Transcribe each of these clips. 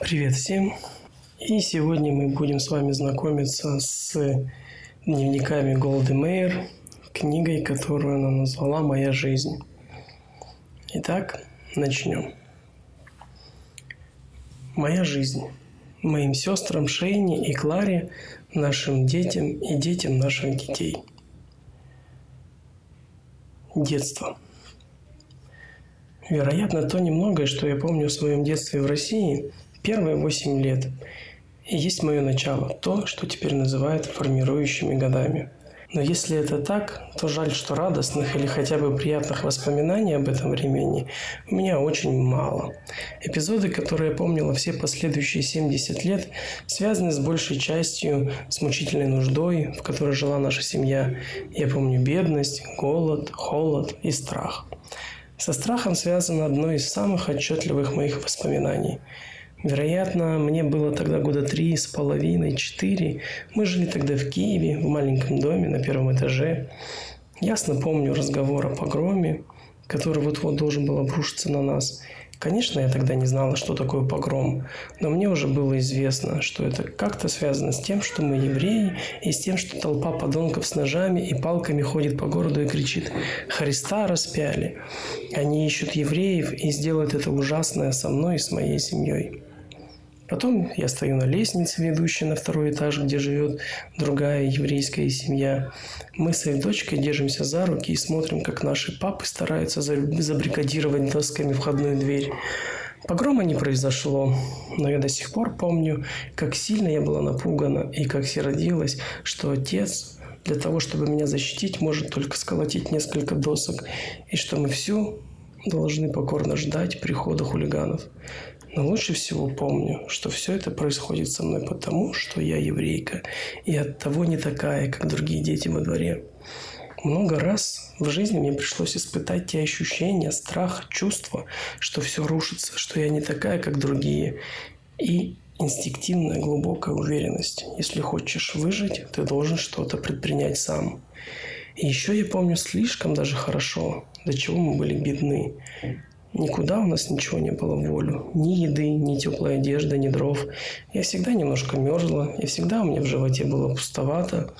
Привет всем! И сегодня мы будем с вами знакомиться с дневниками Голды Мейер, книгой, которую она назвала «Моя жизнь». Итак, начнем. Моя жизнь. Моим сестрам Шейне и Кларе, нашим детям и детям наших детей. Детство. Вероятно, то немногое, что я помню в своем детстве в России – Первые восемь лет и есть мое начало, то, что теперь называют формирующими годами. Но если это так, то жаль, что радостных или хотя бы приятных воспоминаний об этом времени у меня очень мало. Эпизоды, которые я помнила все последующие 70 лет, связаны с большей частью с мучительной нуждой, в которой жила наша семья. Я помню бедность, голод, холод и страх. Со страхом связано одно из самых отчетливых моих воспоминаний – Вероятно, мне было тогда года три с половиной, четыре. Мы жили тогда в Киеве, в маленьком доме на первом этаже. Ясно помню разговор о погроме, который вот-вот должен был обрушиться на нас. Конечно, я тогда не знала, что такое погром, но мне уже было известно, что это как-то связано с тем, что мы евреи, и с тем, что толпа подонков с ножами и палками ходит по городу и кричит «Христа распяли!». Они ищут евреев и сделают это ужасное со мной и с моей семьей. Потом я стою на лестнице, ведущей на второй этаж, где живет другая еврейская семья. Мы с своей дочкой держимся за руки и смотрим, как наши папы стараются забрикадировать досками входную дверь. Погрома не произошло, но я до сих пор помню, как сильно я была напугана и как сердилась, что отец для того, чтобы меня защитить, может только сколотить несколько досок, и что мы всю должны покорно ждать прихода хулиганов. Но лучше всего помню, что все это происходит со мной потому, что я еврейка и от того не такая, как другие дети во дворе. Много раз в жизни мне пришлось испытать те ощущения, страх, чувство, что все рушится, что я не такая, как другие. И инстинктивная глубокая уверенность. Если хочешь выжить, ты должен что-то предпринять сам. И еще я помню слишком даже хорошо, до чего мы были бедны. Никуда у нас ничего не было в волю. Ни еды, ни теплой одежды, ни дров. Я всегда немножко мерзла, и всегда у меня в животе было пустовато.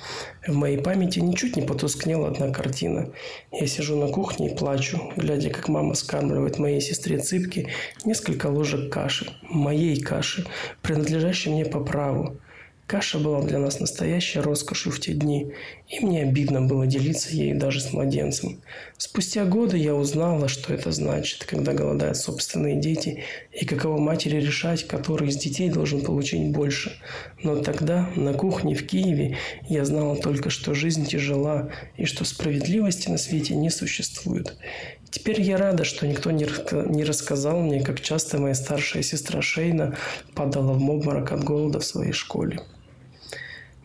В моей памяти ничуть не потускнела одна картина. Я сижу на кухне и плачу, глядя, как мама скармливает моей сестре Цыпки несколько ложек каши. Моей каши, принадлежащей мне по праву. Каша была для нас настоящей роскошью в те дни, и мне обидно было делиться ею даже с младенцем. Спустя годы я узнала, что это значит, когда голодают собственные дети, и каково матери решать, который из детей должен получить больше. Но тогда, на кухне в Киеве, я знала только, что жизнь тяжела, и что справедливости на свете не существует. Теперь я рада, что никто не рассказал мне, как часто моя старшая сестра Шейна падала в обморок от голода в своей школе.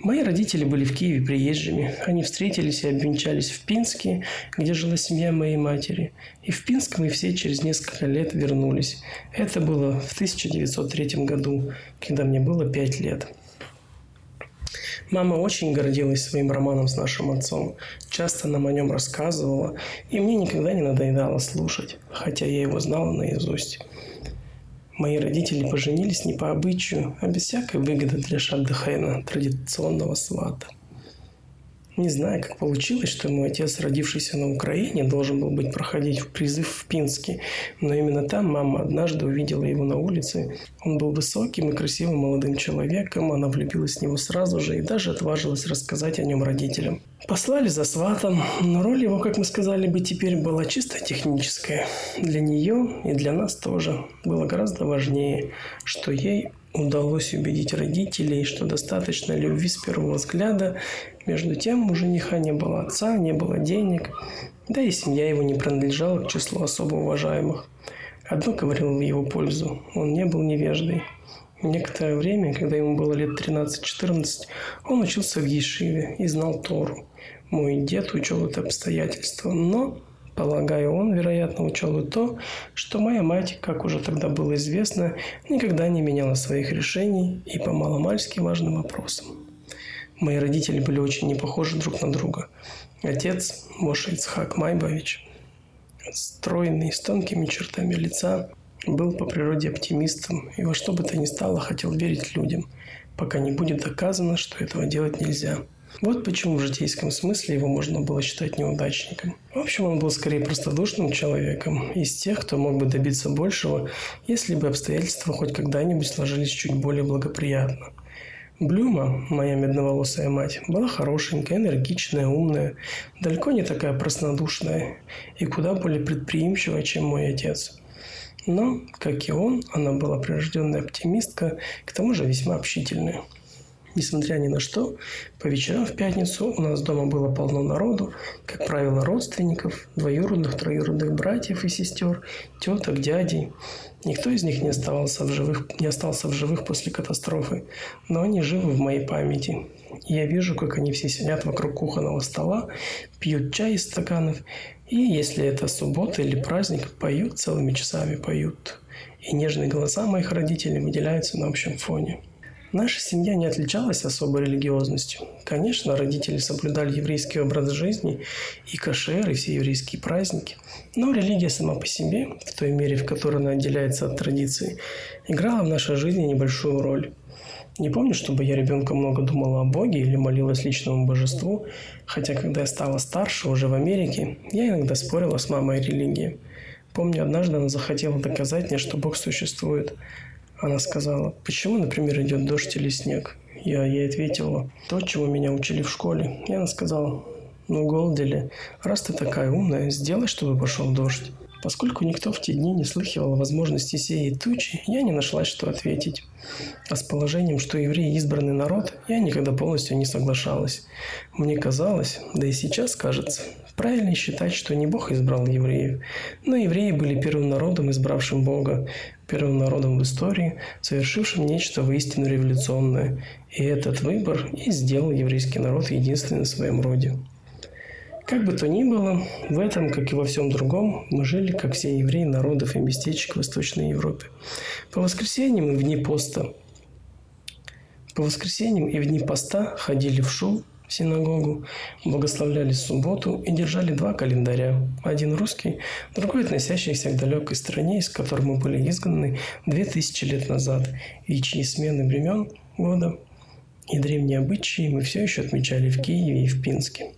Мои родители были в Киеве приезжими. Они встретились и обвенчались в Пинске, где жила семья моей матери. И в Пинск мы все через несколько лет вернулись. Это было в 1903 году, когда мне было пять лет. Мама очень гордилась своим романом с нашим отцом, часто нам о нем рассказывала, и мне никогда не надоедало слушать, хотя я его знала наизусть. Мои родители поженились не по обычаю, а без всякой выгоды для Шаддахайна, традиционного свата. Не знаю, как получилось, что мой отец, родившийся на Украине, должен был быть проходить в призыв в Пинске, но именно там мама однажды увидела его на улице. Он был высоким и красивым молодым человеком, она влюбилась в него сразу же и даже отважилась рассказать о нем родителям. Послали за сватом, но роль его, как мы сказали бы, теперь была чисто техническая. Для нее и для нас тоже было гораздо важнее, что ей удалось убедить родителей, что достаточно любви с первого взгляда. Между тем у жениха не было отца, не было денег, да и семья его не принадлежала к числу особо уважаемых. Одно говорило в его пользу – он не был невеждой. Некоторое время, когда ему было лет 13-14, он учился в Ешиве и знал Тору. Мой дед учел это обстоятельство, но Полагаю, он, вероятно, учел и то, что моя мать, как уже тогда было известно, никогда не меняла своих решений и по маломальски важным вопросам. Мои родители были очень не похожи друг на друга. Отец, Моша Ицхак Майбович, стройный, с тонкими чертами лица, Был по природе оптимистом и во что бы то ни стало хотел верить людям, пока не будет доказано, что этого делать нельзя. Вот почему в житейском смысле его можно было считать неудачником. В общем, он был скорее простодушным человеком, из тех, кто мог бы добиться большего, если бы обстоятельства хоть когда-нибудь сложились чуть более благоприятно. Блюма, моя медноволосая мать, была хорошенькая, энергичная, умная, далеко не такая простодушная и куда более предприимчивая, чем мой отец. Но, как и он, она была прирожденная оптимистка, к тому же весьма общительная. Несмотря ни на что, по вечерам в пятницу у нас дома было полно народу, как правило, родственников, двоюродных, троюродных братьев и сестер, теток, дядей. Никто из них не оставался в живых, не остался в живых после катастрофы, но они живы в моей памяти. Я вижу, как они все сидят вокруг кухонного стола, пьют чай из стаканов, и если это суббота или праздник, поют целыми часами, поют. И нежные голоса моих родителей выделяются на общем фоне. Наша семья не отличалась особой религиозностью. Конечно, родители соблюдали еврейский образ жизни и кошер, и все еврейские праздники. Но религия сама по себе, в той мере, в которой она отделяется от традиции, играла в нашей жизни небольшую роль. Не помню, чтобы я ребенком много думала о Боге или молилась личному божеству, хотя когда я стала старше, уже в Америке, я иногда спорила с мамой о религии. Помню, однажды она захотела доказать мне, что Бог существует – она сказала, почему, например, идет дождь или снег? Я ей ответила, то, чего меня учили в школе. И она сказала, ну, Голдели, раз ты такая умная, сделай, чтобы пошел дождь. Поскольку никто в те дни не слыхивал о возможности сеять тучи, я не нашла, что ответить. А с положением, что евреи избранный народ, я никогда полностью не соглашалась. Мне казалось, да и сейчас кажется, правильно считать, что не Бог избрал евреев, но евреи были первым народом, избравшим Бога, первым народом в истории, совершившим нечто воистину революционное. И этот выбор и сделал еврейский народ единственным в своем роде. Как бы то ни было, в этом, как и во всем другом, мы жили, как все евреи народов и местечек Восточной Европе. По воскресеньям и в дни поста по воскресеньям и в дни поста ходили в шум, синагогу, благословляли субботу и держали два календаря. Один русский, другой относящийся к далекой стране, из которой мы были изгнаны две тысячи лет назад, и чьи смены времен года и древние обычаи мы все еще отмечали в Киеве и в Пинске.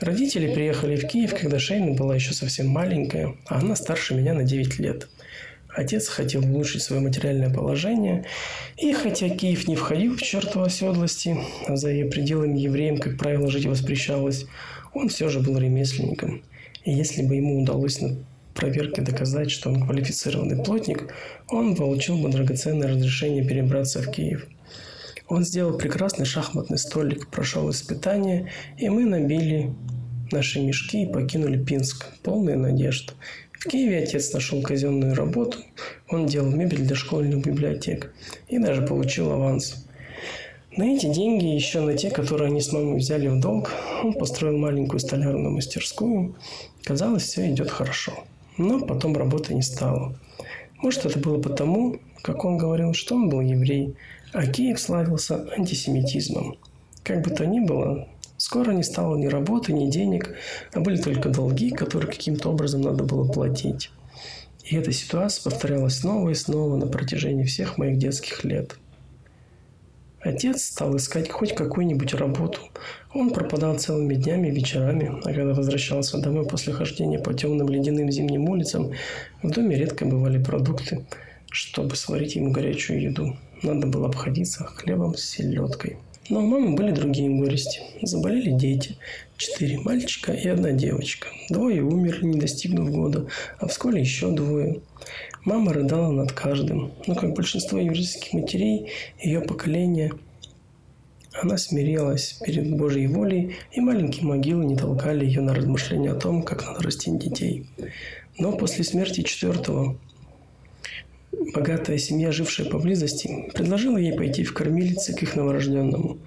Родители приехали в Киев, когда Шейна была еще совсем маленькая, а она старше меня на 9 лет. Отец хотел улучшить свое материальное положение, и хотя Киев не входил в черту оседлости, а за ее пределами евреям, как правило, жить воспрещалось, он все же был ремесленником. И если бы ему удалось на проверке доказать, что он квалифицированный плотник, он получил бы драгоценное разрешение перебраться в Киев. Он сделал прекрасный шахматный столик, прошел испытание, и мы набили наши мешки и покинули Пинск, полные надежд. В Киеве отец нашел казенную работу, он делал мебель для школьных библиотек и даже получил аванс. На эти деньги, еще на те, которые они с мамой взяли в долг, он построил маленькую столярную мастерскую. Казалось, все идет хорошо. Но потом работы не стало. Может, это было потому, как он говорил, что он был еврей, а Киев славился антисемитизмом. Как бы то ни было, скоро не стало ни работы, ни денег, а были только долги, которые каким-то образом надо было платить. И эта ситуация повторялась снова и снова на протяжении всех моих детских лет. Отец стал искать хоть какую-нибудь работу. Он пропадал целыми днями и вечерами, а когда возвращался домой после хождения по темным ледяным зимним улицам, в доме редко бывали продукты, чтобы сварить ему горячую еду надо было обходиться хлебом с селедкой. Но у мамы были другие горести. Заболели дети. Четыре мальчика и одна девочка. Двое умерли, не достигнув года, а в школе еще двое. Мама рыдала над каждым. Но, как большинство еврейских матерей ее поколения, она смирилась перед Божьей волей, и маленькие могилы не толкали ее на размышления о том, как надо растить детей. Но после смерти четвертого Богатая семья, жившая поблизости, предложила ей пойти в кормилицы к их новорожденному.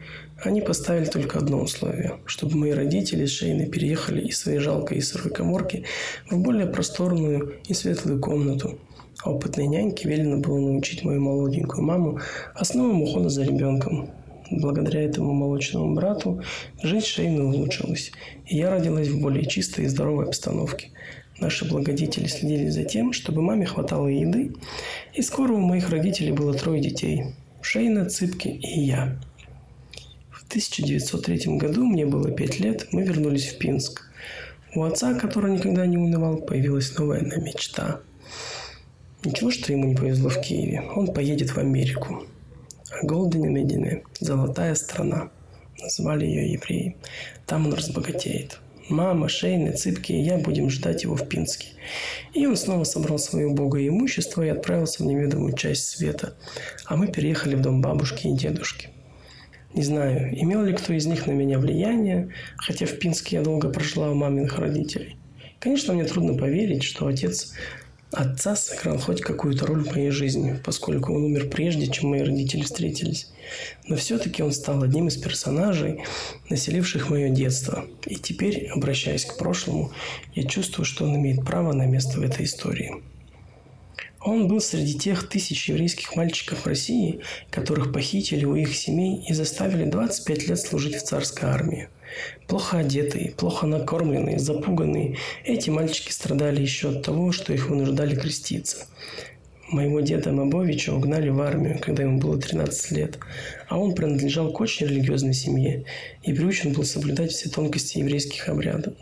Они поставили только одно условие – чтобы мои родители с Шейной переехали из своей жалкой и сырой коморки в более просторную и светлую комнату. А опытной няньке велено было научить мою молоденькую маму основам ухода за ребенком. Благодаря этому молочному брату жизнь Шейны улучшилась, и я родилась в более чистой и здоровой обстановке. Наши благодетели следили за тем, чтобы маме хватало еды, и скоро у моих родителей было трое детей – Шейна, Цыпки и я. В 1903 году, мне было пять лет, мы вернулись в Пинск. У отца, который никогда не унывал, появилась новая мечта. Ничего, что ему не повезло в Киеве. Он поедет в Америку. А Голдене Медине – золотая страна. Назвали ее евреи. Там он разбогатеет. Мама, Шейна, Цыпки и я будем ждать его в Пинске. И он снова собрал свое убогое имущество и отправился в неведомую часть света. А мы переехали в дом бабушки и дедушки. Не знаю, имел ли кто из них на меня влияние, хотя в Пинске я долго прожила у маминых родителей. Конечно, мне трудно поверить, что отец Отца сыграл хоть какую-то роль в моей жизни, поскольку он умер прежде, чем мои родители встретились. Но все-таки он стал одним из персонажей, населивших мое детство. И теперь, обращаясь к прошлому, я чувствую, что он имеет право на место в этой истории. Он был среди тех тысяч еврейских мальчиков России, которых похитили у их семей и заставили 25 лет служить в царской армии. Плохо одетые, плохо накормленные, запуганные, эти мальчики страдали еще от того, что их вынуждали креститься. Моего деда Мабовича угнали в армию, когда ему было 13 лет, а он принадлежал к очень религиозной семье и приучен был соблюдать все тонкости еврейских обрядов.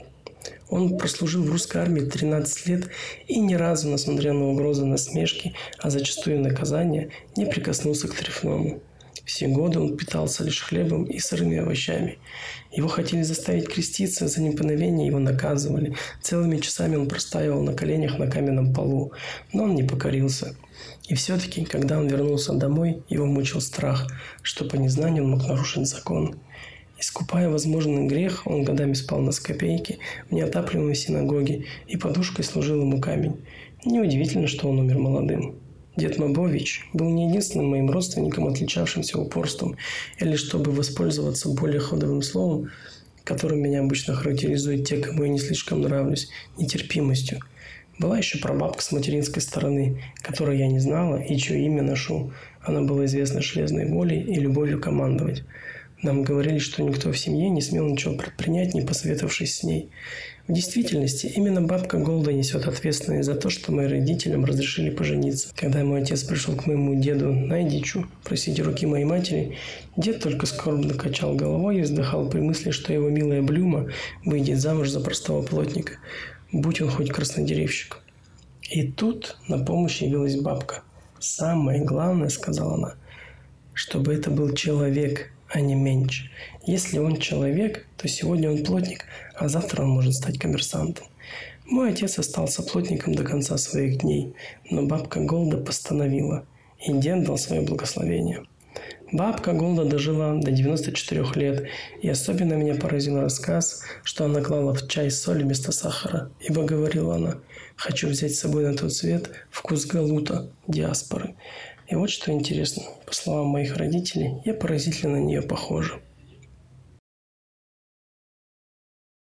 Он прослужил в русской армии 13 лет и ни разу, несмотря на угрозы насмешки, а зачастую наказания, не прикоснулся к трефному. Все годы он питался лишь хлебом и сырыми овощами. Его хотели заставить креститься, за неповиновение его наказывали. Целыми часами он простаивал на коленях на каменном полу, но он не покорился. И все-таки, когда он вернулся домой, его мучил страх, что по незнанию он мог нарушить закон. Искупая возможный грех, он годами спал на скамейке в неотапливаемой синагоге, и подушкой служил ему камень. Неудивительно, что он умер молодым. Дед Мабович был не единственным моим родственником, отличавшимся упорством, или, чтобы воспользоваться более ходовым словом, которым меня обычно характеризуют те, кому я не слишком нравлюсь, нетерпимостью. Была еще прабабка с материнской стороны, которой я не знала и чье имя ношу. Она была известна железной волей и любовью командовать. Нам говорили, что никто в семье не смел ничего предпринять, не посоветовавшись с ней. В действительности, именно бабка Голда несет ответственность за то, что моим родителям разрешили пожениться. Когда мой отец пришел к моему деду Найдичу просить руки моей матери, дед только скорбно качал головой и вздыхал при мысли, что его милая Блюма выйдет замуж за простого плотника, будь он хоть краснодеревщик. И тут на помощь явилась бабка. «Самое главное, — сказала она, — чтобы это был человек, а не меньше. Если он человек, то сегодня он плотник, а завтра он может стать коммерсантом. Мой отец остался плотником до конца своих дней, но бабка Голда постановила, и дед дал свое благословение. Бабка Голда дожила до 94 лет, и особенно меня поразил рассказ, что она клала в чай соль вместо сахара, ибо говорила она, «Хочу взять с собой на тот свет вкус галута, диаспоры». И вот что интересно, по словам моих родителей, я поразительно на нее похожа.